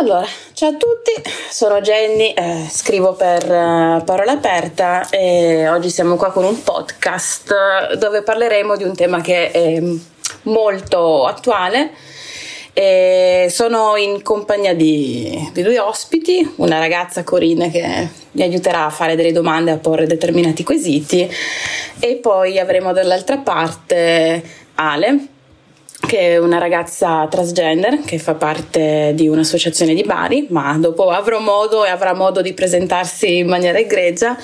Allora, ciao a tutti, sono Jenny, eh, scrivo per uh, Parola Aperta e oggi siamo qua con un podcast dove parleremo di un tema che è molto attuale. E sono in compagnia di, di due ospiti, una ragazza Corina che mi aiuterà a fare delle domande, a porre determinati quesiti e poi avremo dall'altra parte Ale che è una ragazza transgender che fa parte di un'associazione di Bari, ma dopo avrò modo e avrà modo di presentarsi in maniera egregia.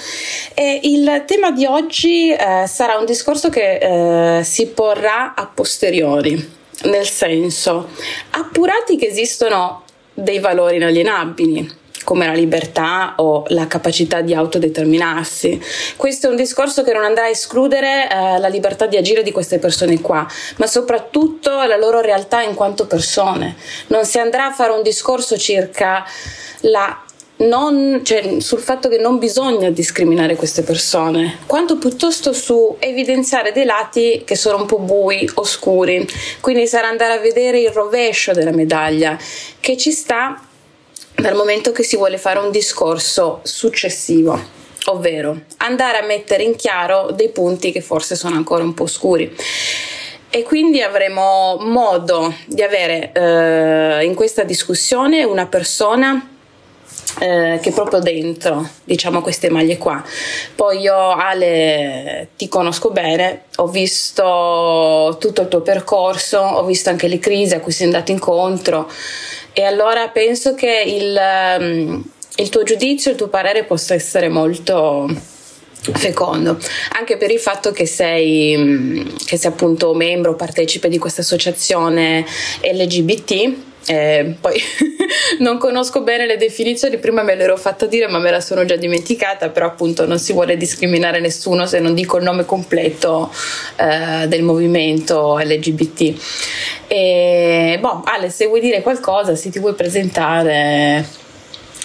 E il tema di oggi eh, sarà un discorso che eh, si porrà a posteriori, nel senso, appurati che esistono dei valori inalienabili come la libertà o la capacità di autodeterminarsi. Questo è un discorso che non andrà a escludere eh, la libertà di agire di queste persone qua, ma soprattutto la loro realtà in quanto persone. Non si andrà a fare un discorso circa la non, cioè, sul fatto che non bisogna discriminare queste persone, quanto piuttosto su evidenziare dei lati che sono un po' bui, oscuri. Quindi sarà andare a vedere il rovescio della medaglia che ci sta dal momento che si vuole fare un discorso successivo, ovvero andare a mettere in chiaro dei punti che forse sono ancora un po' scuri. E quindi avremo modo di avere eh, in questa discussione una persona eh, che proprio dentro, diciamo, queste maglie qua. Poi io, Ale, ti conosco bene, ho visto tutto il tuo percorso, ho visto anche le crisi a cui sei andato incontro e allora penso che il, um, il tuo giudizio, il tuo parere possa essere molto fecondo, anche per il fatto che sei, che sei appunto membro, partecipe di questa associazione LGBT eh, poi non conosco bene le definizioni, prima me l'ero fatta dire ma me la sono già dimenticata, però appunto non si vuole discriminare nessuno se non dico il nome completo eh, del movimento LGBT. E, boh, Ale, se vuoi dire qualcosa, se ti vuoi presentare,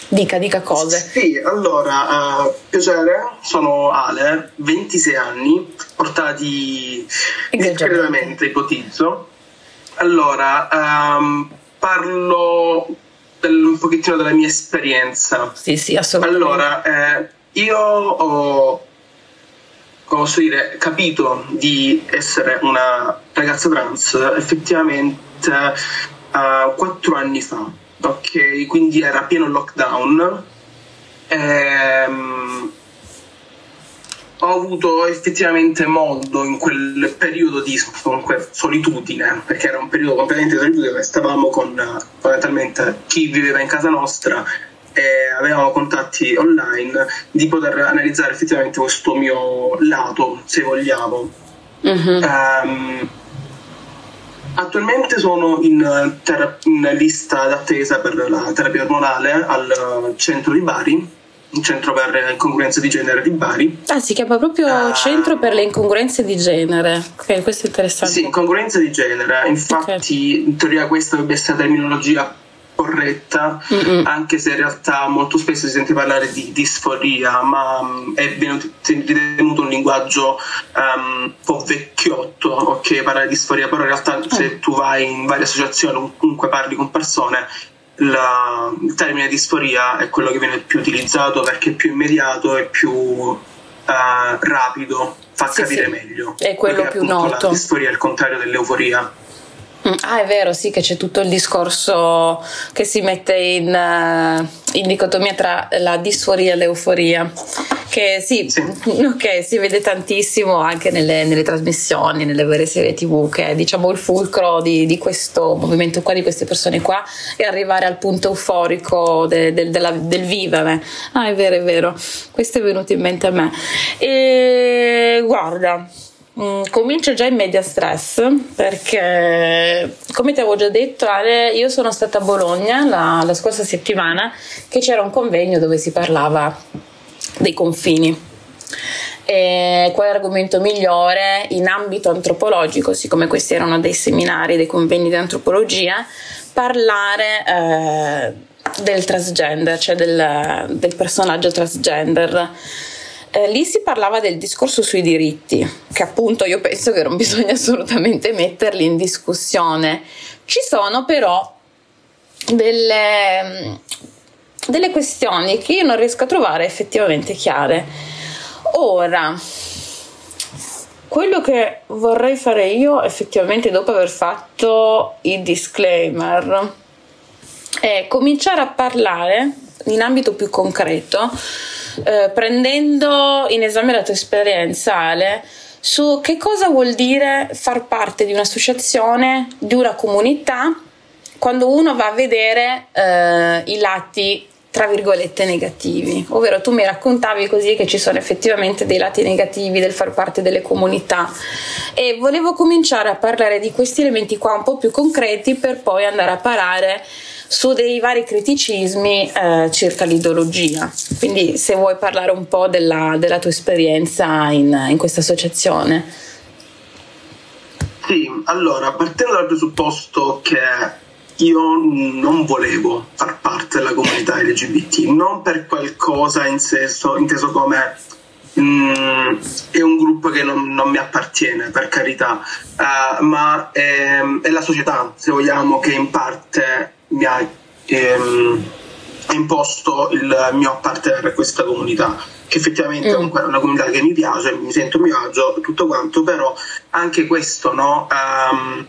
dica, dica cose. Sì, allora, uh, piacere, sono Ale, 26 anni, portati discretamente, ipotizzo. Allora, um, parlo del, un pochettino della mia esperienza. Sì, sì, assolutamente. Allora, eh, io ho posso dire, capito di essere una ragazza trans effettivamente uh, quattro anni fa, ok? Quindi era pieno lockdown. Ehm, ho avuto effettivamente modo in quel periodo di solitudine, perché era un periodo completamente di solitudine stavamo con fondamentalmente chi viveva in casa nostra e avevamo contatti online, di poter analizzare effettivamente questo mio lato, se vogliamo. Uh-huh. Um, attualmente sono in, ter- in lista d'attesa per la terapia ormonale al centro di Bari un centro per le incongruenze di genere di Bari. Ah, si chiama proprio uh, Centro per le incongruenze di genere. Ok, questo è interessante. Sì, incongruenze di genere. Infatti, okay. in teoria questa dovrebbe essere la terminologia corretta, Mm-mm. anche se in realtà molto spesso si sente parlare di disforia, ma um, è ritenuto un linguaggio um, un po' vecchiotto, ok, parlare di disforia, però in realtà se tu vai in varie associazioni o comunque parli con persone la, il termine disforia è quello che viene più utilizzato perché è più immediato e più uh, rapido, fa sì, capire sì. meglio. È quello perché, più noto. La disforia è il contrario dell'euforia. Ah, è vero, sì, che c'è tutto il discorso che si mette in, uh, in dicotomia tra la disforia e l'euforia. Che sì, sì. ok, si vede tantissimo anche nelle, nelle, trasmissioni, nelle vere serie tv, che è diciamo il fulcro di, di, questo movimento qua, di queste persone qua, e arrivare al punto euforico de, de, de, del vivere. Ah, è vero, è vero, questo è venuto in mente a me. E guarda Mm, comincio già in media stress perché, come ti avevo già detto, Ale, io sono stata a Bologna la, la scorsa settimana che c'era un convegno dove si parlava dei confini. E qual è l'argomento migliore in ambito antropologico, siccome questi erano dei seminari, dei convegni di antropologia, parlare eh, del transgender, cioè del, del personaggio transgender eh, lì si parlava del discorso sui diritti, che appunto io penso che non bisogna assolutamente metterli in discussione. Ci sono però delle, delle questioni che io non riesco a trovare effettivamente chiare. Ora, quello che vorrei fare io effettivamente dopo aver fatto i disclaimer è cominciare a parlare in ambito più concreto, eh, prendendo in esame la tua esperienza, Ale, su che cosa vuol dire far parte di un'associazione, di una comunità, quando uno va a vedere eh, i lati tra virgolette negativi, ovvero tu mi raccontavi così che ci sono effettivamente dei lati negativi del far parte delle comunità. E volevo cominciare a parlare di questi elementi qua un po' più concreti per poi andare a parare su dei vari criticismi eh, circa l'ideologia. Quindi se vuoi parlare un po' della, della tua esperienza in, in questa associazione. Sì, allora, partendo dal presupposto che io non volevo far parte della comunità LGBT, non per qualcosa in senso, inteso come mm, è un gruppo che non, non, mi appartiene, per carità, uh, ma è, è, la società, se vogliamo, che in parte mi ha ehm, imposto il mio appartenere a questa comunità che effettivamente mm. è una comunità che mi piace, mi sento a mio agio, tutto quanto, però anche questo, no? Um,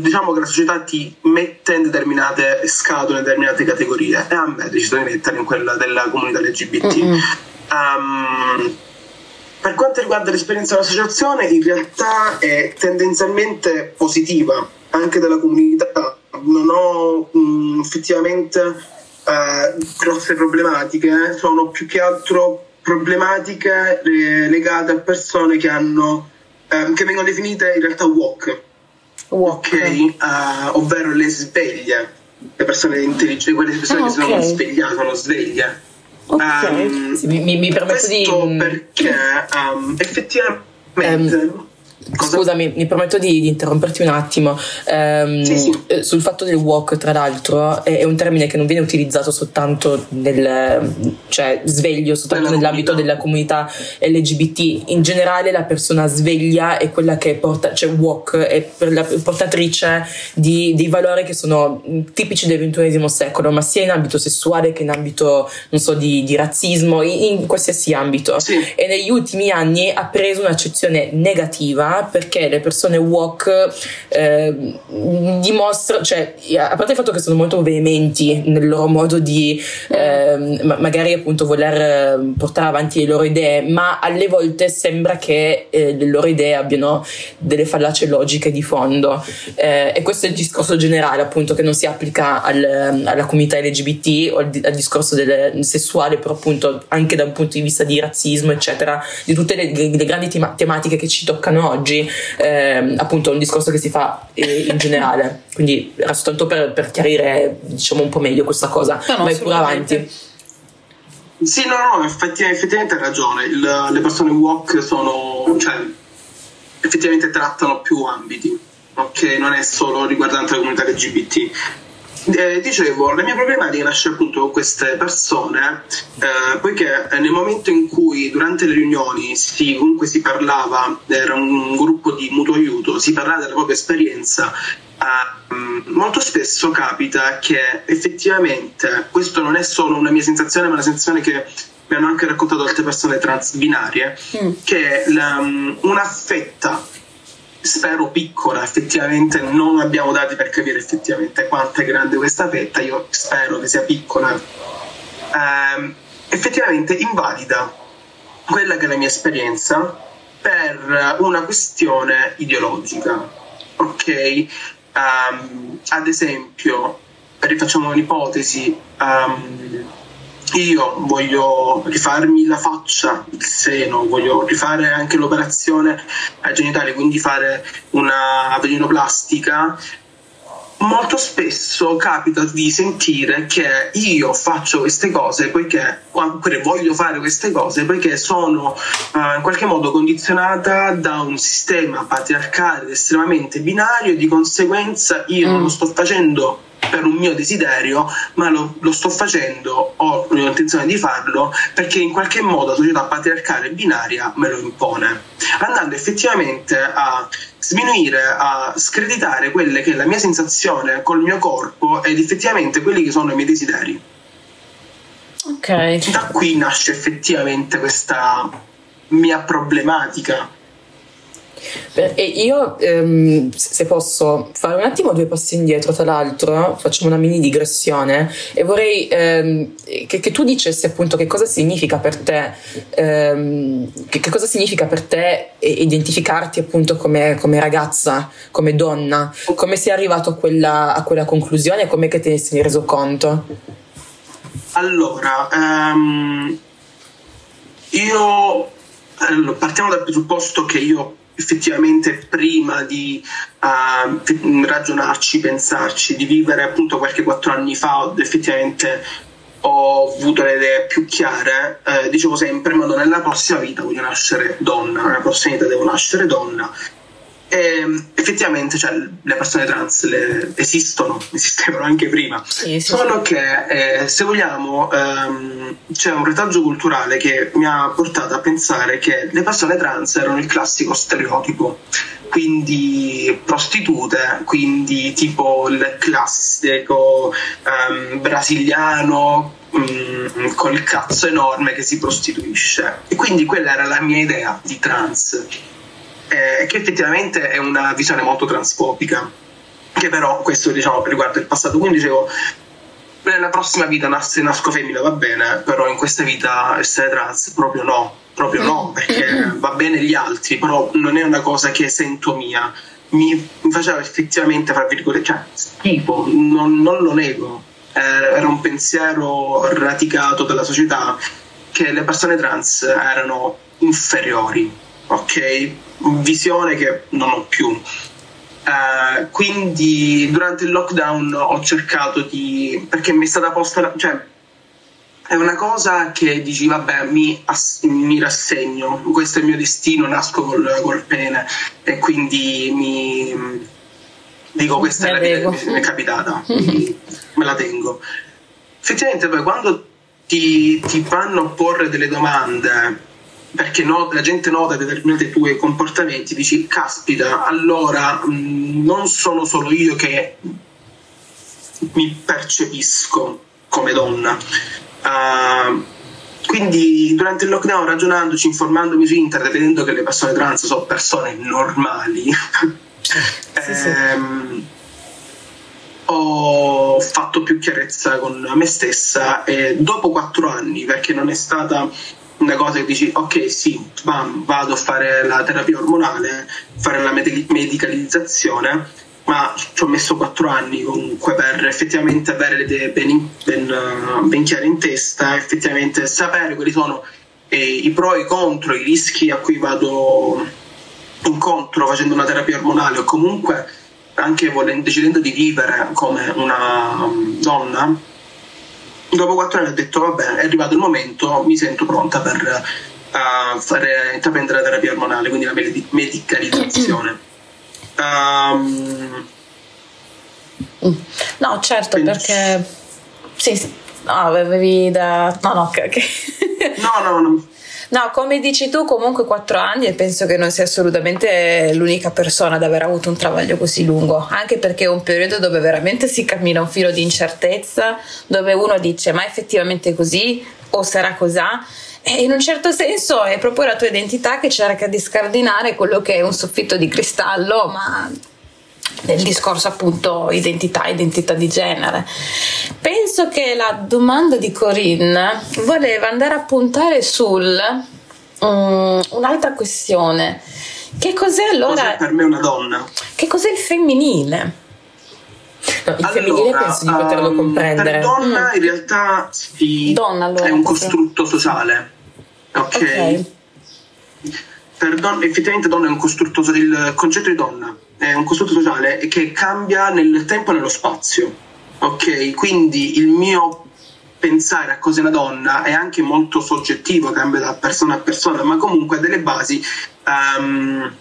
diciamo che la società ti mette in determinate scatole, in determinate categorie e a me deciso di mettere in quella della comunità LGBT. Mm-hmm. Um, per quanto riguarda l'esperienza dell'associazione, in realtà è tendenzialmente positiva anche della comunità. Non ho mh, mm, effettivamente eh, grosse problematiche, sono più che altro problematiche eh, legate a persone che hanno eh, che vengono definite in realtà walk, walk. ok, uh, ovvero le sveglie, le persone intelligenti, quelle persone ah, che okay. sono svegliate, sono sveglie. Okay. Um, sì, mi, mi, permetto di. perché um, effettivamente. Um, Cosa? Scusami, mi permetto di, di, interromperti un attimo. Um, sì, sì. Eh, sul fatto del walk, tra l'altro, è, è, un termine che non viene utilizzato soltanto nel, cioè sveglio, soltanto della nell'ambito comunità. della comunità LGBT. In generale, la persona sveglia è quella che porta, cioè walk è la portatrice di, dei valori che sono tipici del XXI secolo, ma sia in ambito sessuale che in ambito, non so, di, di razzismo, in, in, qualsiasi ambito. Sì. E negli ultimi anni ha preso un'accezione negativa perché le persone walk eh, dimostrano, cioè, a parte il fatto che sono molto veementi nel loro modo di eh, magari appunto voler eh, portare avanti le loro idee, ma alle volte sembra che eh, le loro idee abbiano delle fallacie logiche di fondo. Eh, e questo è il discorso generale, appunto, che non si applica al, alla comunità LGBT o al, al discorso del, sessuale, però appunto anche da un punto di vista di razzismo, eccetera, di tutte le, le grandi tema- tematiche che ci toccano oggi oggi, eh, appunto un discorso che si fa eh, in generale. Quindi era soltanto per, per, chiarire diciamo un po' meglio questa cosa. No, no, Vai pure avanti. Sì, no, no, effettivamente, effettivamente hai ragione. Il, le persone walk sono, cioè, effettivamente trattano più ambiti, ok? Non è solo riguardante la comunità LGBT. Eh, dicevo, la mia problematica nasce appunto con queste persone, eh, poiché nel momento in cui durante le riunioni si, comunque si parlava, era un gruppo di mutuo aiuto, si parlava della propria esperienza, eh, molto spesso capita che effettivamente, questo non è solo una mia sensazione, ma una sensazione che mi hanno anche raccontato altre persone transbinarie, mm. che la, una fetta spero piccola, effettivamente non abbiamo dati per capire effettivamente quanto è grande questa fetta, io spero che sia piccola, eh, effettivamente invalida quella che è la mia esperienza per una questione ideologica, ok? Um, ad esempio, rifacciamo un'ipotesi, um, io voglio rifarmi la faccia, il seno, voglio rifare anche l'operazione ai genitali, quindi fare una velinoplastica, molto spesso capita di sentire che io faccio queste cose poiché oppure voglio fare queste cose poiché sono uh, in qualche modo condizionata da un sistema patriarcale estremamente binario e di conseguenza io mm. non lo sto facendo per un mio desiderio, ma lo, lo sto facendo, ho l'intenzione di farlo perché in qualche modo la società patriarcale binaria me lo impone, andando effettivamente a sminuire, a screditare quelle che è la mia sensazione col mio corpo ed effettivamente quelli che sono i miei desideri. Ok. Da qui nasce effettivamente questa mia problematica e io, ehm, se posso fare un attimo due passi indietro, tra l'altro, facciamo una mini digressione e vorrei ehm, che, che, tu dicessi appunto che cosa significa per te, ehm, che, che, cosa significa per te identificarti appunto come, come, ragazza, come donna, come sei arrivato a quella, a quella conclusione e come che te ne sei reso conto? Allora, um, io partiamo dal presupposto che io effettivamente prima di uh, ragionarci, pensarci, di vivere appunto qualche quattro anni fa, effettivamente ho avuto le idee più chiare, eh, dicevo sempre, ma nella prossima vita voglio nascere donna, nella prossima vita devo nascere donna e effettivamente cioè, le persone trans le, esistono, esistevano anche prima, sì, sì, solo sì. che eh, se vogliamo ehm, c'è un retaggio culturale che mi ha portato a pensare che le persone trans erano il classico stereotipo, quindi prostitute, quindi tipo il classico ehm, brasiliano um, col cazzo enorme che si prostituisce. E quindi quella era la mia idea di trans eh, che effettivamente è una visione molto transfobica, che però questo diciamo riguarda il passato, quindi dicevo nella prossima vita se nasco femmina va bene, però in questa vita essere trans proprio no, proprio no, perché va bene gli altri, però non è una cosa che sento mia. Mi, mi faceva effettivamente, fra virgolette, cioè, schifo, non, non lo nego. Eh, era un pensiero radicato dalla società che le persone trans erano inferiori, ok? Visione che non ho più. Uh, quindi durante il lockdown ho cercato di. perché mi è stata posta. cioè, è una cosa che dici, vabbè, mi, ass- mi rassegno, questo è il mio destino, nasco col, col pene e quindi mi. dico, questa è la vita che mi è capitata, me la tengo. Effettivamente, poi quando ti, ti vanno a porre delle domande perché no, la gente nota determinati tuoi comportamenti, dici caspita, allora mh, mm, non sono solo io che mi percepisco come donna. Uh, quindi durante il lockdown ragionandoci, informandomi su internet, vedendo che le persone trans sono persone normali, sì, sì. ehm, ho fatto più chiarezza con me stessa e dopo quattro anni, perché non è stata una cosa che dici ok sì bam, vado a fare la terapia ormonale fare la med- medicalizzazione ma ci ho messo quattro anni comunque per effettivamente avere le idee ben, ben, ben chiare in testa effettivamente sapere quali sono eh, i pro e i contro i rischi a cui vado incontro facendo una terapia ormonale o comunque anche volendo, decidendo di vivere come una donna dopo quattro anni ho detto vabbè è arrivato il momento mi sento pronta per uh, fare, intraprendere la terapia ormonale quindi la medicalizzazione. Um, no certo quindi, perché sì, sì. No avevi da no no ok. No no no No, come dici tu, comunque quattro anni e penso che non sia assolutamente l'unica persona ad aver avuto un travaglio così lungo, anche perché è un periodo dove veramente si cammina un filo di incertezza, dove uno dice ma effettivamente così o sarà così? E in un certo senso è proprio la tua identità che cerca di scardinare quello che è un soffitto di cristallo, ma nel discorso appunto identità, identità di genere. Penso che la domanda di Corinne voleva andare a puntare sul um, un'altra questione. Che cos'è allora? Cos'è per me una donna? Che cos'è il femminile? No, il allora, femminile penso di poterlo um, comprendere. Per donna mm. in realtà si donna, allora, è un costrutto sociale. Ok. okay. Per donna, effettivamente donna è un costrutto, il concetto di donna è un costrutto sociale che cambia nel tempo e nello spazio. Ok, quindi il mio pensare a cos'è una donna è anche molto soggettivo, cambia da persona a persona, ma comunque ha delle basi, um,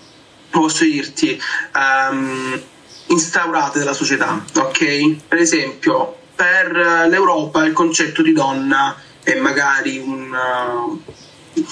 posso dirti, um, instaurate dalla società, ok? Per esempio, per l'Europa il concetto di donna è magari un, uh,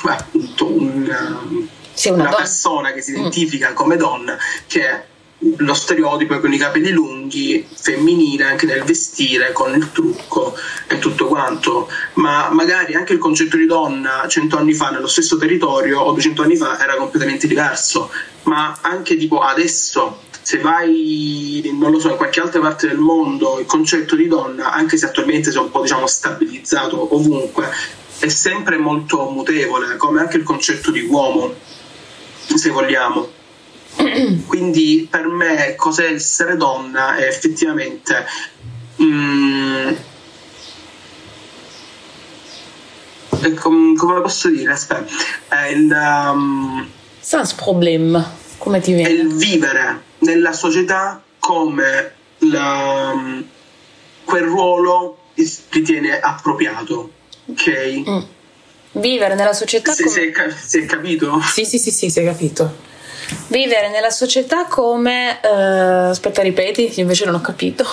appunto, un, uh, una, una persona che si mm. identifica mm. come donna che lo stereotipo con i capelli lunghi, femminile anche nel vestire, con il trucco e tutto quanto, ma magari anche il concetto di donna cento anni fa nello stesso territorio o duecento anni fa era completamente diverso, ma anche tipo adesso se vai, non lo so, in qualche altra parte del mondo, il concetto di donna, anche se attualmente si è un po' diciamo stabilizzato ovunque, è sempre molto mutevole, come anche il concetto di uomo, se vogliamo quindi per me cos'è essere donna è effettivamente mm, com- come posso dire aspetta è il um, sans problem come ti viene? è il vivere nella società come la, um, quel ruolo ritiene appropriato ok? Mm. Vivere nella società si, come... si, è, si è capito? Sì, sì, sì, sì, si è capito Vivere nella società come... Uh, aspetta, ripeti, invece non ho capito.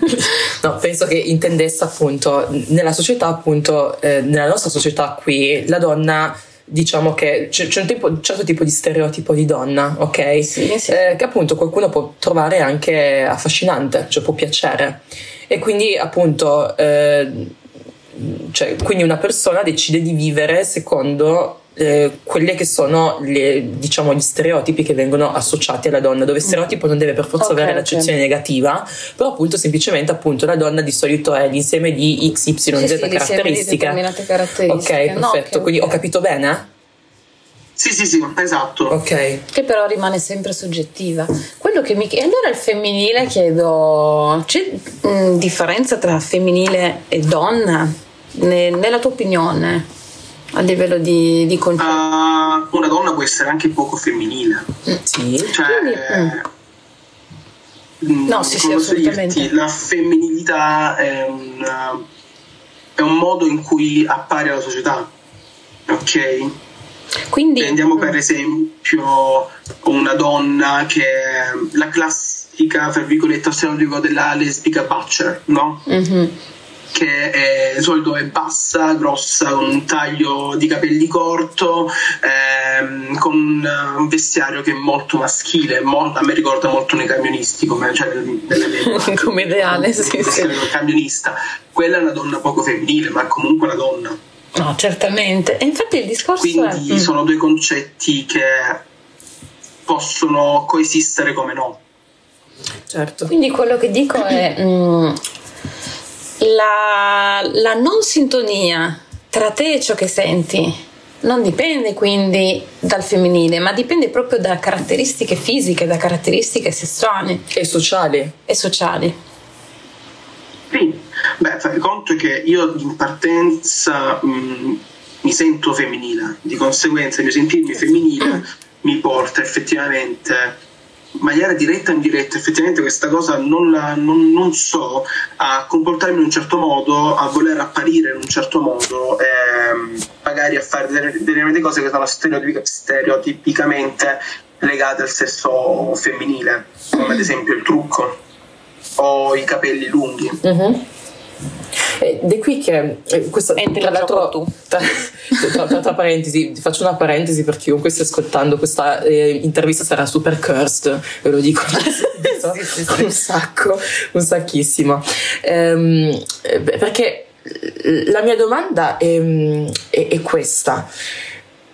no, penso che intendesse appunto nella società, appunto, eh, nella nostra società qui, la donna diciamo che c'è, c'è un, tipo, un, certo tipo di stereotipo di donna, ok? Sì, sì. Eh, che appunto qualcuno può trovare anche affascinante, cioè può piacere. E quindi appunto, eh, cioè, quindi una persona decide di vivere secondo eh, quelli che sono le, diciamo, gli stereotipi che vengono associati alla donna, dove stereotipo non deve per forza okay, avere l'accezione okay. negativa, però appunto semplicemente appunto la donna di solito è l'insieme di XYZ sì, sì, caratteristiche. Di caratteristiche. Ok, perfetto, no, quindi ho capito bene? Sì, sì, sì, esatto. Ok. Che però rimane sempre soggettiva. Quello che mi E allora il femminile chiedo, c'è mh, differenza tra femminile e donna? Ne, nella tua opinione? A livello di, di concetto? Uh, una donna può essere anche poco femminile. Mm. Sì. Cioè, Quindi, mm. no, sì, sì, assolutamente. Dirti, la femminilità è un, è un modo in cui appare la società. Ok? Quindi, Prendiamo per mm. esempio una donna che è la classica, tra virgolette, stereotipo della lesbica butcher, no? Mm-hmm che è, di solito è bassa, grossa, con un taglio di capelli corto, ehm, con un vestiario che è molto maschile, molto, a me ricorda molto nei camionisti, come, cioè, come ideale, sì, sì. camionista. Quella è una donna poco femminile, ma comunque una donna. No, certamente. E infatti il discorso Quindi è... sono due concetti che possono coesistere come no. Certo. Quindi quello che dico è... Mm, la, la non sintonia tra te e ciò che senti non dipende quindi dal femminile, ma dipende proprio da caratteristiche fisiche, da caratteristiche sessuali e sociali. E sociali. Sì, beh, fai conto che io in partenza mh, mm, mi sento femminile, di conseguenza il mio sentirmi femminile mm. mi porta effettivamente maniera diretta o indiretta, effettivamente questa cosa non, la, non, non, so, a comportarmi in un certo modo, a voler apparire in un certo modo, ehm, magari a fare delle, cose che sono stereotipicamente legate al sesso femminile, come ad esempio il trucco o i capelli lunghi. Uh-huh. Ed è qui che eh, questo, tra l'altro, tra, tra, tra, parentesi, faccio una parentesi per chiunque stia ascoltando questa eh, intervista sarà super cursed, ve lo dico sì, sì, sì, un sacco, un sacchissimo. Ehm, perché la mia domanda è, è, è questa.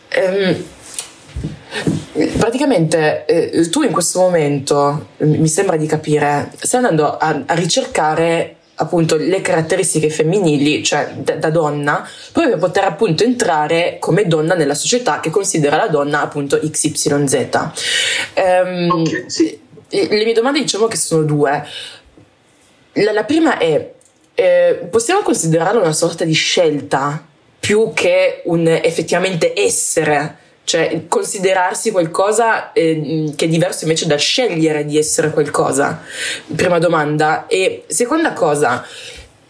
Ehm, praticamente eh, tu in questo momento mi sembra di capire stai andando a, a ricercare appunto le caratteristiche femminili, cioè da, da, donna, proprio per poter appunto entrare come donna nella società che considera la donna appunto XYZ. Um, ehm, okay, sì. Le mie domande diciamo che sono due. La, la prima è, eh, possiamo considerarla una sorta di scelta più che un effettivamente essere cioè considerarsi qualcosa eh, che è diverso invece da scegliere di essere qualcosa. Prima domanda. E seconda cosa,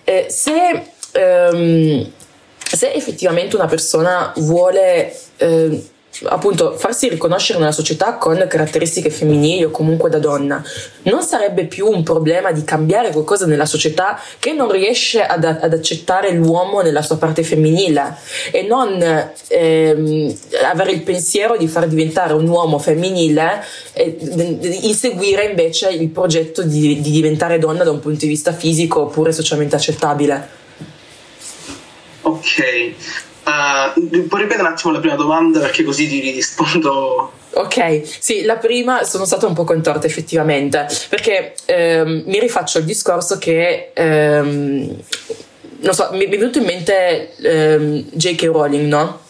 eh, se, ehm, se, effettivamente una persona vuole eh, appunto farsi riconoscere nella società con caratteristiche femminili o comunque da donna, non sarebbe più un problema di cambiare qualcosa nella società che non riesce ad, ad accettare l'uomo nella sua parte femminile e non ehm, avere il pensiero di far diventare un uomo femminile e inseguire invece il progetto di, di diventare donna da un punto di vista fisico oppure socialmente accettabile. Ok, uh, puoi ripetere un attimo la prima domanda perché così ti rispondo. Ok, sì, la prima sono stata un po' contorta effettivamente, perché ehm, mi rifaccio al discorso che, ehm, non so, mi è venuto in mente ehm, J.K. Rowling, no?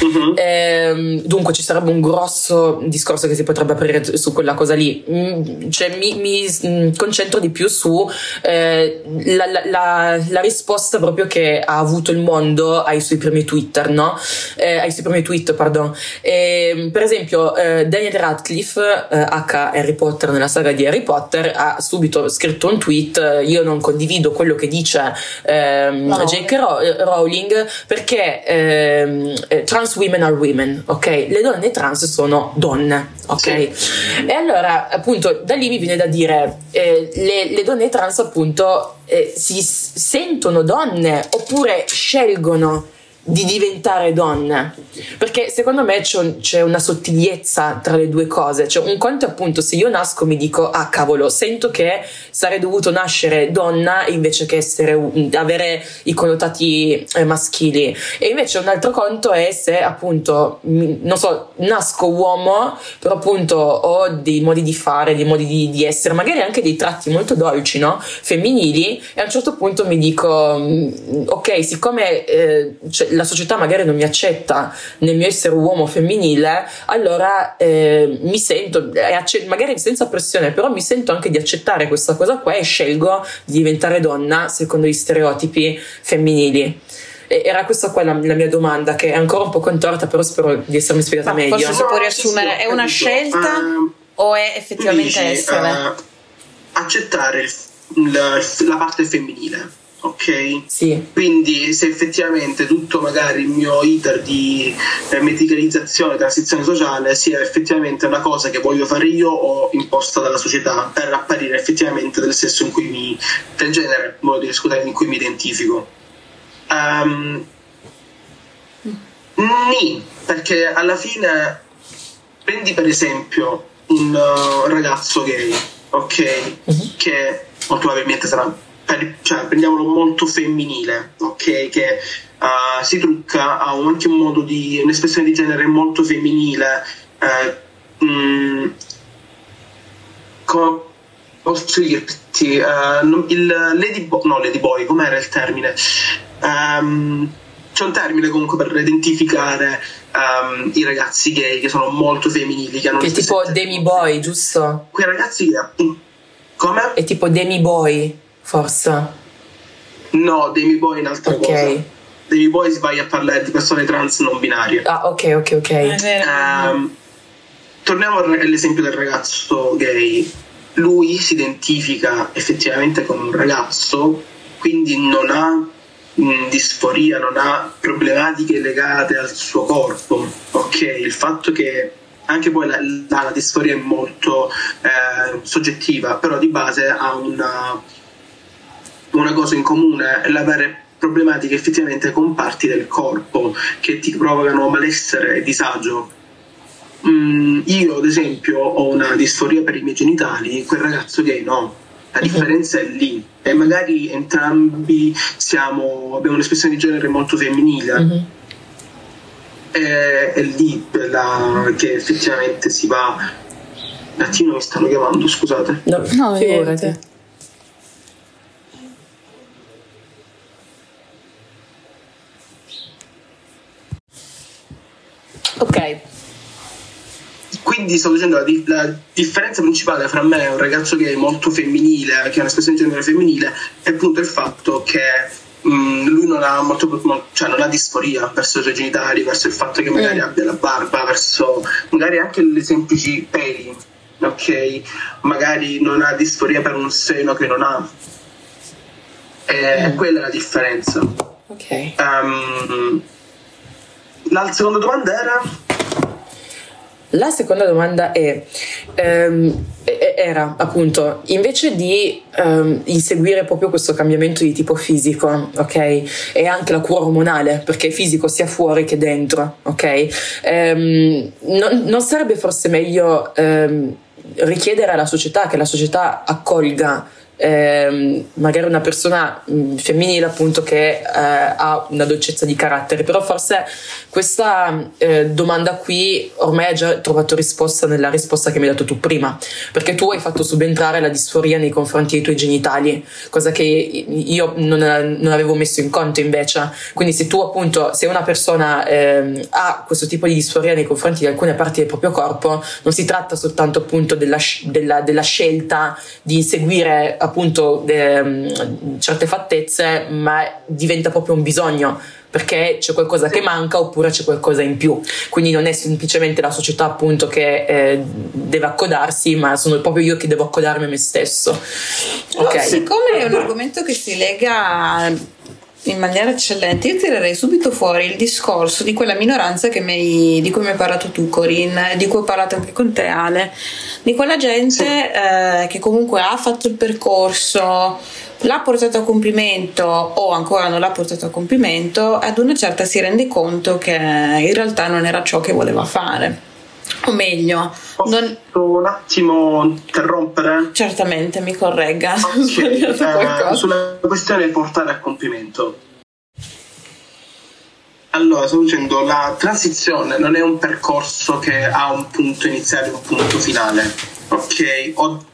Uh-huh. Ehm, dunque ci sarebbe un grosso discorso che si potrebbe aprire su quella cosa lì. Mm, cioè, mi, mi, mm, concentro di più su eh, la, la, la, risposta proprio che ha avuto il mondo ai suoi primi Twitter, no? Eh, ai suoi primi tweet, pardon. Eh, per esempio, eh, Daniel Radcliffe, H. Eh, Harry Potter nella saga di Harry Potter, ha subito scritto un tweet: eh, Io non condivido quello che dice ehm, no. J.K. Rowling perché ehm, trans women are women, ok? Le donne trans sono donne, ok? Sì. E allora, appunto, da lì mi viene da dire, eh, le, le, donne trans, appunto, eh, si sentono donne oppure scelgono di diventare donne perché secondo me c'è, c'è, una sottigliezza tra le due cose. Cioè un conto è appunto se io nasco mi dico ah cavolo sento che sarei dovuto nascere donna invece che essere, avere i connotati eh, maschili. E invece un altro conto è se appunto non so nasco uomo però appunto ho dei modi di fare dei modi di, di essere magari anche dei tratti molto dolci no? femminili e a un certo punto mi dico mm, ok siccome eh, cioè, la società magari non mi accetta nel mio essere uomo femminile, allora eh, mi sento, magari senza pressione, però mi sento anche di accettare questa cosa qua e scelgo di diventare donna secondo gli stereotipi femminili. era questa qua la, la, mia domanda, che è ancora un po' contorta, però spero di essermi spiegata Ma meglio. Forse si può riassumere, è una scelta uh, o è effettivamente dici, essere? Uh, accettare la, la parte femminile ok? Sì. Quindi se effettivamente tutto magari il mio iter di eh, medicalizzazione, transizione sociale sia effettivamente una cosa che voglio fare io o imposta dalla società per apparire effettivamente del sesso in cui mi, del genere, modo di scusare, in cui mi identifico. Um, Nì, perché alla fine prendi per esempio un uh, ragazzo gay, ok? Uh-huh. Che molto probabilmente sarà cioè, prendiamolo molto femminile, ok? Che uh, si trucca, ha anche un modo di un'espressione di genere molto femminile. Eh, mh, mm, come posso dirti? Uh, il Lady Boy, no, Lady Boy, com'era il termine? Um, c'è un termine comunque per identificare um, i ragazzi gay che sono molto femminili. Che, hanno che tipo Demi Boy, giusto? Quei ragazzi che. Come? È tipo Demi Boy forse? No, Demi Boy è un'altra okay. cosa. Demi Boy si a parlare di persone trans non binarie. Ah, ok, ok, ok. Um, torniamo all'esempio del ragazzo gay. Lui si identifica effettivamente come un ragazzo, quindi non ha mh, disforia, non ha problematiche legate al suo corpo. Ok, il fatto che anche poi la, la, la disforia è molto eh, soggettiva, però di base ha una una cosa in comune è l'avere problematiche effettivamente con parti del corpo che ti provocano malessere e disagio. Mm, io, ad esempio, ho una disforia per i miei genitali, quel ragazzo gay no. La mhm. differenza è lì e magari entrambi siamo, abbiamo un'espressione di genere molto femminile. Uh-huh. È, è, lì la, che effettivamente si va. Un attimo mi stanno chiamando, scusate. No, no figurati. Ok. Quindi sto dicendo la, di- la, differenza principale fra me e un ragazzo che è molto femminile, che ha un'espressione di genere femminile, è appunto il fatto che mh, mm, lui non ha, molto, cioè non ha disforia verso i suoi genitali, verso il fatto che magari mm. abbia la barba, verso magari anche le semplici peli, ok? Magari non ha disforia per un seno che non ha. E mm. quella è la differenza. Ok. Um, la seconda domanda era? La seconda domanda è, ehm, era appunto, invece di ehm, inseguire proprio questo cambiamento di tipo fisico, ok? E anche la cura ormonale, perché fisico sia fuori che dentro, ok? Ehm, non, non, sarebbe forse meglio ehm, richiedere alla società che la società accolga eh, magari una persona mh, mm, femminile appunto che eh, ha una dolcezza di carattere. Però forse questa eh, domanda qui ormai ha già trovato risposta nella risposta che mi hai dato tu prima. Perché tu hai fatto subentrare la disforia nei confronti dei tuoi genitali cosa che io non, non avevo messo in conto invece. Quindi se tu appunto se una persona ehm, ha questo tipo di disforia nei confronti di alcune parti del proprio corpo non si tratta soltanto appunto della, della, della scelta di inseguire appunto ehm, certe fattezze, ma diventa proprio un bisogno perché c'è qualcosa che manca oppure c'è qualcosa in più. Quindi non è semplicemente la società appunto che eh, deve accodarsi, ma sono proprio io che devo accodarmi a me stesso. Okay. siccome è un argomento che si lega in maniera eccellente. Io tirerei subito fuori il discorso di quella minoranza hai, di cui mi hai parlato tu, Corinne, di cui ho parlato anche con te, Ale, di quella gente sì. eh, che comunque ha fatto il percorso, l'ha portato a compimento o ancora non l'ha portato a compimento, ad una certa si rende conto che in realtà non era ciò che voleva fare. O meglio, Posso non... un attimo interrompere? Certamente, mi corregga. Okay. eh, sulla questione portare a compimento. Allora, sto dicendo, la transizione non è un percorso che ha un punto iniziale e un punto finale, ok? O,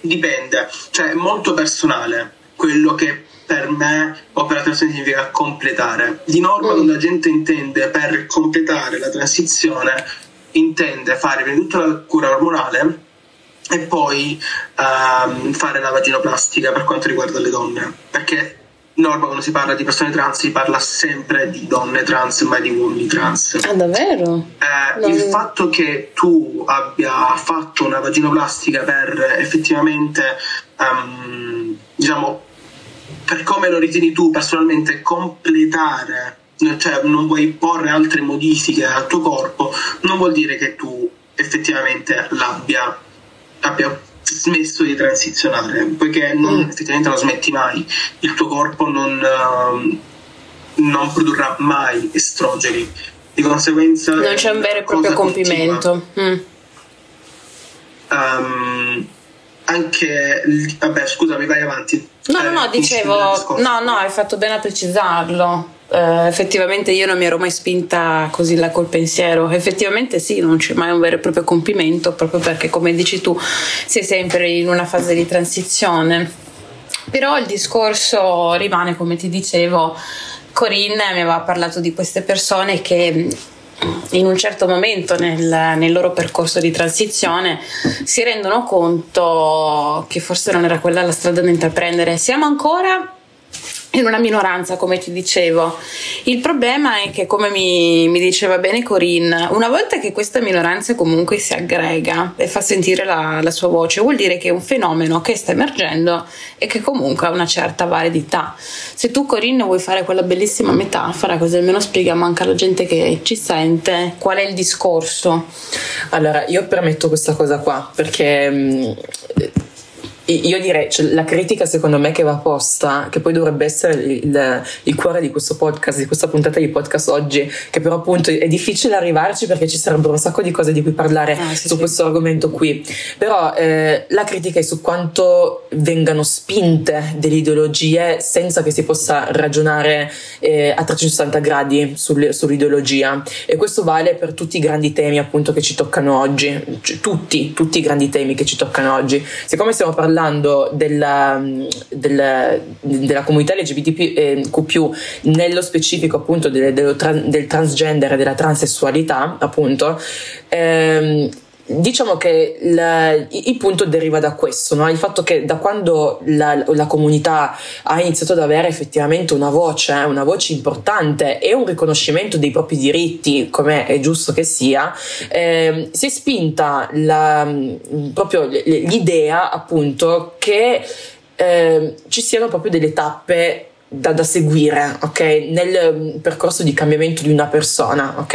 dipende, cioè è molto personale quello che per me opera transizione significa completare. Di norma, mm. quando la gente intende per completare la transizione, intende fare prima di tutto la cura ormonale e poi um, fare la vaginoplastica per quanto riguarda le donne, perché norma quando si parla di persone trans si parla sempre di donne trans mai di uomini trans. Ah davvero? Eh. Il fatto che tu abbia fatto una vaginoplastica per effettivamente um, diciamo per come lo ritieni tu personalmente completare cioè non vuoi porre altre modifiche al tuo corpo, non vuol dire che tu effettivamente l'abbia abbia smesso di transizionare, poiché non, mm. effettivamente non smetti mai, il tuo corpo non, uh, non produrrà mai estrogeni, di conseguenza... Non c'è un vero e proprio compimento. Mm. Um, anche, vabbè scusami vai avanti. No, no, no, eh, dicevo, no, no, hai fatto bene a precisarlo Uh, effettivamente io non mi ero mai spinta così là col pensiero. Effettivamente sì, non c'è mai un vero e proprio compimento, proprio perché, come dici tu, sei sempre in una fase di transizione. Però il discorso rimane, come ti dicevo, Corinne mi aveva parlato di queste persone che in un certo momento nel, nel, loro percorso di transizione si rendono conto che forse non era quella la strada da intraprendere. Siamo ancora in una minoranza, come ti dicevo. Il problema è che, come mi, mi, diceva bene Corinne, una volta che questa minoranza comunque si aggrega e fa sentire la, la, sua voce, vuol dire che è un fenomeno che sta emergendo e che comunque ha una certa validità. Se tu, Corinne, vuoi fare quella bellissima metafora, così almeno spieghiamo anche alla gente che ci sente qual è il discorso. Allora, io permetto questa cosa qua perché. Mh, mm, io direi, cioè, la critica secondo me che va posta, che poi dovrebbe essere il, il, cuore di questo podcast, di questa puntata di podcast oggi, che però appunto è difficile arrivarci perché ci sarebbero un sacco di cose di cui parlare ah, sì, su sì. questo argomento qui. Però eh, la critica è su quanto vengano spinte delle ideologie senza che si possa ragionare eh, a 360 gradi sul, sull'ideologia. E questo vale per tutti i grandi temi appunto che ci toccano oggi, cioè, tutti, tutti i grandi temi che ci toccano oggi. Siccome stiamo parlando parlando della, della, della comunità LGBTQ, nello specifico appunto del, del, del transgender e della transessualità, appunto, ehm, Diciamo che la, il punto deriva da questo, no? il fatto che da quando la, la, comunità ha iniziato ad avere effettivamente una voce, eh, una voce importante e un riconoscimento dei propri diritti, come è giusto che sia, eh, si è spinta la, proprio l'idea appunto che eh, ci siano proprio delle tappe da, da, seguire, ok? Nel mm, percorso di cambiamento di una persona, ok?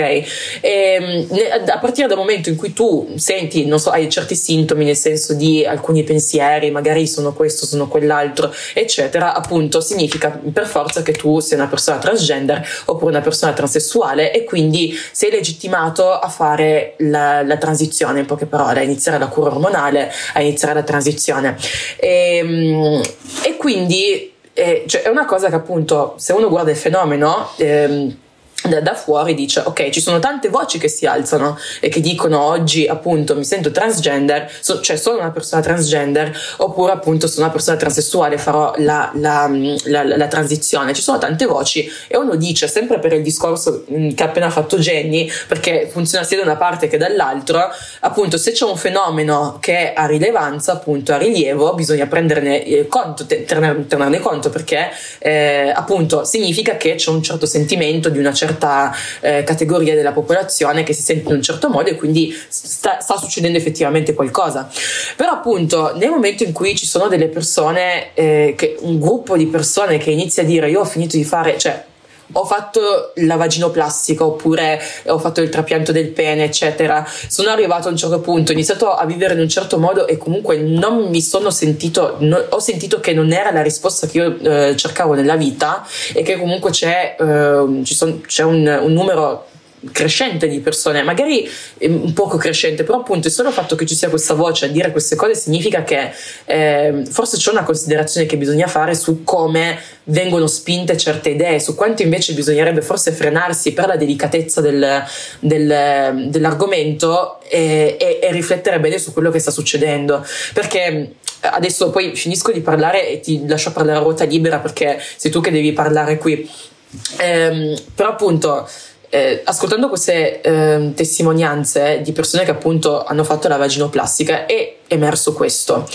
E, mm, a partire dal momento in cui tu senti, non so, hai certi sintomi nel senso di alcuni pensieri, magari sono questo, sono quell'altro, eccetera, appunto significa per forza che tu sei una persona transgender oppure una persona transessuale e quindi sei legittimato a fare la, la transizione, in poche parole, a iniziare la cura ormonale, a iniziare la transizione. E, mm, e quindi eh, cioè, è una cosa che appunto se uno guarda il fenomeno ehm, da, fuori dice ok ci sono tante voci che si alzano e che dicono oggi appunto mi sento transgender so, cioè sono una persona transgender oppure appunto sono una persona transessuale farò la, la, la, la, transizione. Ci sono tante voci e uno dice sempre per il discorso mm, che ha appena fatto Jenny perché funziona sia da una parte che dall'altro appunto se c'è un fenomeno che ha rilevanza appunto ha rilievo bisogna prenderne eh, conto tenerne, tenerne conto perché eh, appunto significa che c'è un certo sentimento di una certa certa eh, categoria della popolazione che si sente in un certo modo e quindi sta, sta, succedendo effettivamente qualcosa. Però appunto nel momento in cui ci sono delle persone, eh, che, un gruppo di persone che inizia a dire io ho finito di fare, cioè ho fatto la vaginoplastica oppure ho fatto il trapianto del pene, eccetera. Sono arrivato a un certo punto, ho iniziato a vivere in un certo modo e comunque non mi sono sentito, no, ho sentito che non era la risposta che io eh, cercavo nella vita e che comunque c'è, eh, son, c'è un, un numero crescente di persone, magari un poco crescente, però appunto il solo fatto che ci sia questa voce a dire queste cose significa che eh, forse c'è una considerazione che bisogna fare su come vengono spinte certe idee, su quanto invece bisognerebbe forse frenarsi per la delicatezza del, del, dell'argomento e, e, e riflettere bene su quello che sta succedendo. Perché adesso poi finisco di parlare e ti lascio parlare a ruota libera perché sei tu che devi parlare qui. Eh, però appunto eh, ascoltando queste eh, testimonianze di persone che appunto hanno fatto la vaginoplastica è emerso questo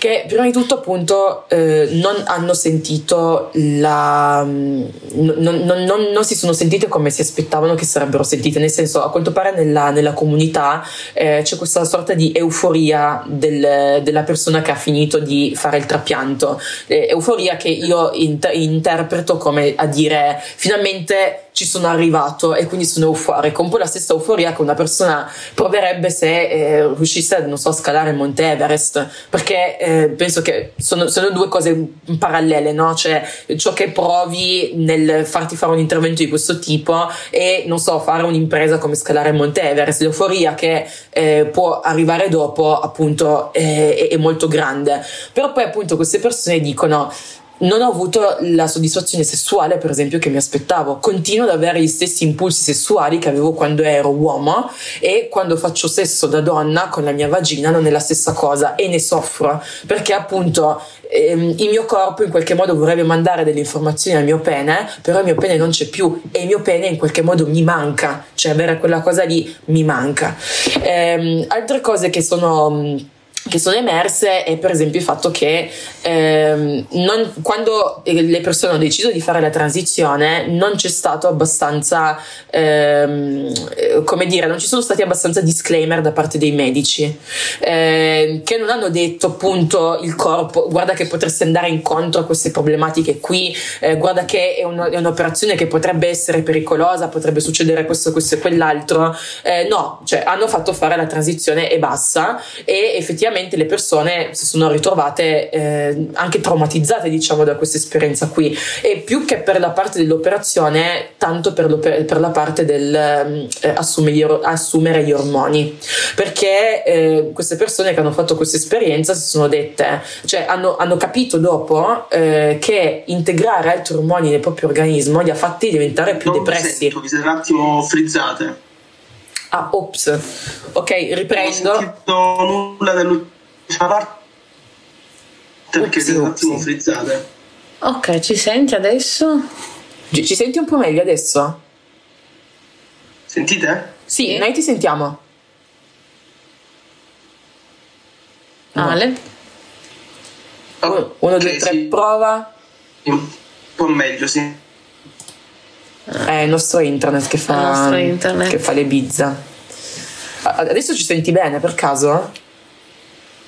che prima di tutto appunto eh, non hanno sentito la non, non, non, non, si sono sentite come si aspettavano che sarebbero sentite. Nel senso a quanto pare nella, nella comunità eh, c'è questa sorta di euforia del, della persona che ha finito di fare il trapianto. Eh, euforia che io inter- interpreto come a dire finalmente ci sono arrivato e quindi sono euforico, un po' la stessa euforia che una persona proverebbe se eh, riuscisse non so, a scalare il Monte Everest, perché eh, penso che sono, sono, due cose parallele, no? cioè ciò che provi nel farti fare un intervento di questo tipo e non so, fare un'impresa come scalare il Monte Everest, l'euforia che eh, può arrivare dopo appunto è, è molto grande, però poi appunto queste persone dicono non ho avuto la soddisfazione sessuale, per esempio, che mi aspettavo. Continuo ad avere gli stessi impulsi sessuali che avevo quando ero uomo e quando faccio sesso da donna con la mia vagina non è la stessa cosa e ne soffro perché appunto ehm, il mio corpo in qualche modo vorrebbe mandare delle informazioni al mio pene, però il mio pene non c'è più e il mio pene in qualche modo mi manca, cioè avere quella cosa lì mi manca. Ehm, altre cose che sono che sono emerse è per esempio il fatto che ehm, non, quando le persone hanno deciso di fare la transizione non c'è stato abbastanza ehm, come dire non ci sono stati abbastanza disclaimer da parte dei medici eh, che non hanno detto appunto il corpo guarda che potresti andare incontro a queste problematiche qui eh, guarda che è, uno, è, un'operazione che potrebbe essere pericolosa potrebbe succedere questo questo e quell'altro eh, no cioè hanno fatto fare la transizione e basta e effettivamente effettivamente le persone si sono ritrovate eh, anche traumatizzate diciamo da questa esperienza qui. E più che per la parte dell'operazione tanto per, per la parte del eh, assumere, assumere, gli ormoni. Perché eh, queste persone che hanno fatto questa esperienza si sono dette cioè hanno, hanno capito dopo eh, che integrare altri ormoni nel proprio organismo li ha fatti diventare più non depressi. sento, vi siete un attimo frizzate Ah, ops. Ok, riprendo. Non ho nulla dell'ultima parte perché siete un attimo frizzate. Ok, ci senti adesso? Ci, ci, senti un po' meglio adesso? Sentite? Sì, sì. noi ti sentiamo. Ale? Oh, Uno, okay, due, tre, sì. prova. Un po' meglio, sì. È il nostro internet che fa, internet. Che fa le bizza. Adesso ci senti bene per caso?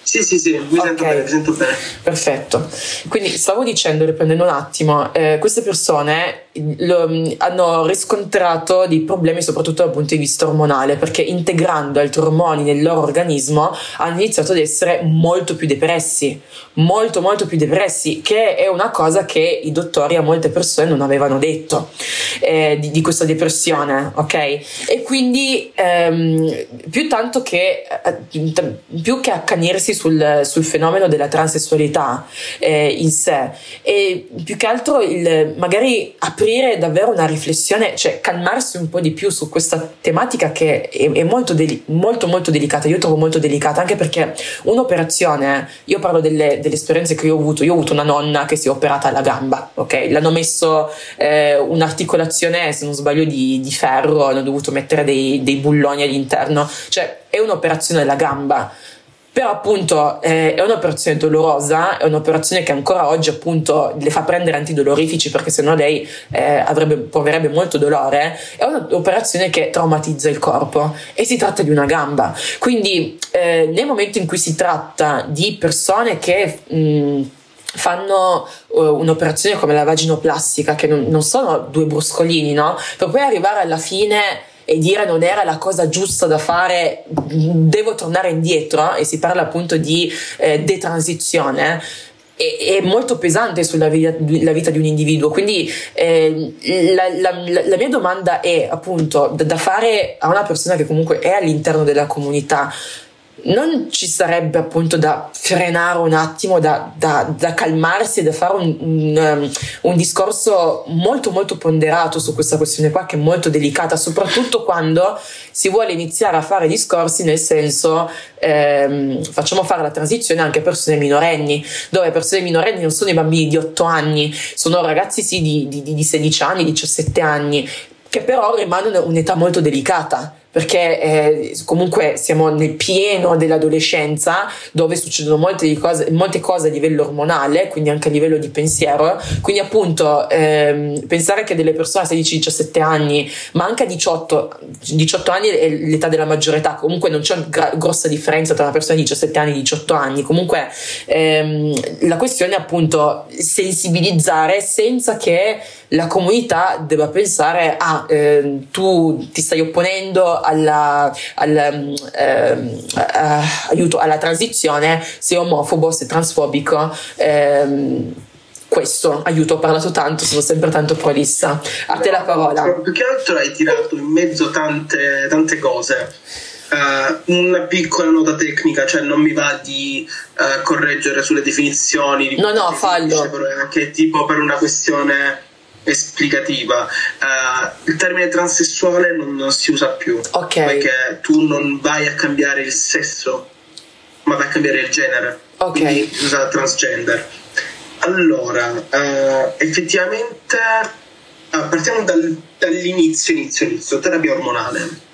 Sì, sì, sì, mi, okay. sento bene, mi sento bene. Perfetto. Quindi stavo dicendo, riprendendo un attimo, eh, queste persone lo, hanno riscontrato dei problemi soprattutto dal punto di vista ormonale, perché integrando altri ormoni nel loro organismo hanno iniziato ad essere molto più depressi, molto molto più depressi, che è una cosa che i dottori a molte persone non avevano detto eh, di, di, questa depressione, ok? E quindi ehm, più tanto che eh, più che accanirsi sul, sul fenomeno della transessualità eh, in sé e più che altro il, magari aprire davvero una riflessione, cioè calmarsi un po' di più su questa tematica che è, è molto, deli- molto molto delicata, io trovo molto delicata anche perché un'operazione, io parlo delle, delle, esperienze che io ho avuto, io ho avuto una nonna che si è operata alla gamba, ok? L'hanno messo eh, un'articolazione, se non sbaglio, di, di ferro, hanno dovuto mettere dei, dei bulloni all'interno, cioè è un'operazione alla gamba però appunto eh, è un'operazione dolorosa, è un'operazione che ancora oggi appunto le fa prendere antidolorifici perché sennò lei eh, avrebbe, proverebbe molto dolore, è un'operazione che traumatizza il corpo e si tratta di una gamba. Quindi eh, nel momento in cui si tratta di persone che... Mh, fanno uh, un'operazione come la vaginoplastica, che non, non sono due bruscolini, no? Per poi arrivare alla fine e dire non era la cosa giusta da fare, devo tornare indietro e si parla appunto di eh, detransizione è, molto pesante sulla vita, vita, di un individuo. Quindi eh, la, la, la, mia domanda è appunto da, fare a una persona che comunque è all'interno della comunità non ci sarebbe appunto da frenare un attimo, da, da, da calmarsi e da fare un, un, um, un, discorso molto molto ponderato su questa questione qua che è molto delicata, soprattutto quando si vuole iniziare a fare discorsi nel senso ehm, facciamo fare la transizione anche a persone minorenni, dove persone minorenni non sono i bambini di 8 anni, sono ragazzi sì di, di, di 16 anni, 17 anni, che però rimangono un'età molto delicata perché eh, comunque siamo nel pieno dell'adolescenza dove succedono molte cose, molte cose, a livello ormonale, quindi anche a livello di pensiero. Quindi, appunto, ehm, pensare che delle persone a 16-17 anni, ma anche a 18, 18 anni è l'età della maggiore età, comunque non c'è una grossa differenza tra una persona di 17 anni e 18 anni. Comunque, ehm, la questione è appunto sensibilizzare senza che la comunità debba pensare: ah, eh, tu ti stai opponendo alla, alla, ehm, eh, aiuto alla transizione, sei omofobo, sei transfobico. Ehm, questo aiuto, ho parlato tanto, sono sempre tanto prolissa. A te la parola. Più che altro hai tirato in mezzo tante, tante cose. Uh, una piccola nota tecnica, cioè non mi va di uh, correggere sulle definizioni. no, no, fallo. Che tipo per una questione esplicativa. Uh, il termine transessuale non, non, si usa più okay. perché tu non vai a cambiare il sesso, ma vai a cambiare il genere. Ok. Quindi si usa transgender. Allora, uh, effettivamente uh, partiamo dal, dall'inizio, inizio, inizio, terapia ormonale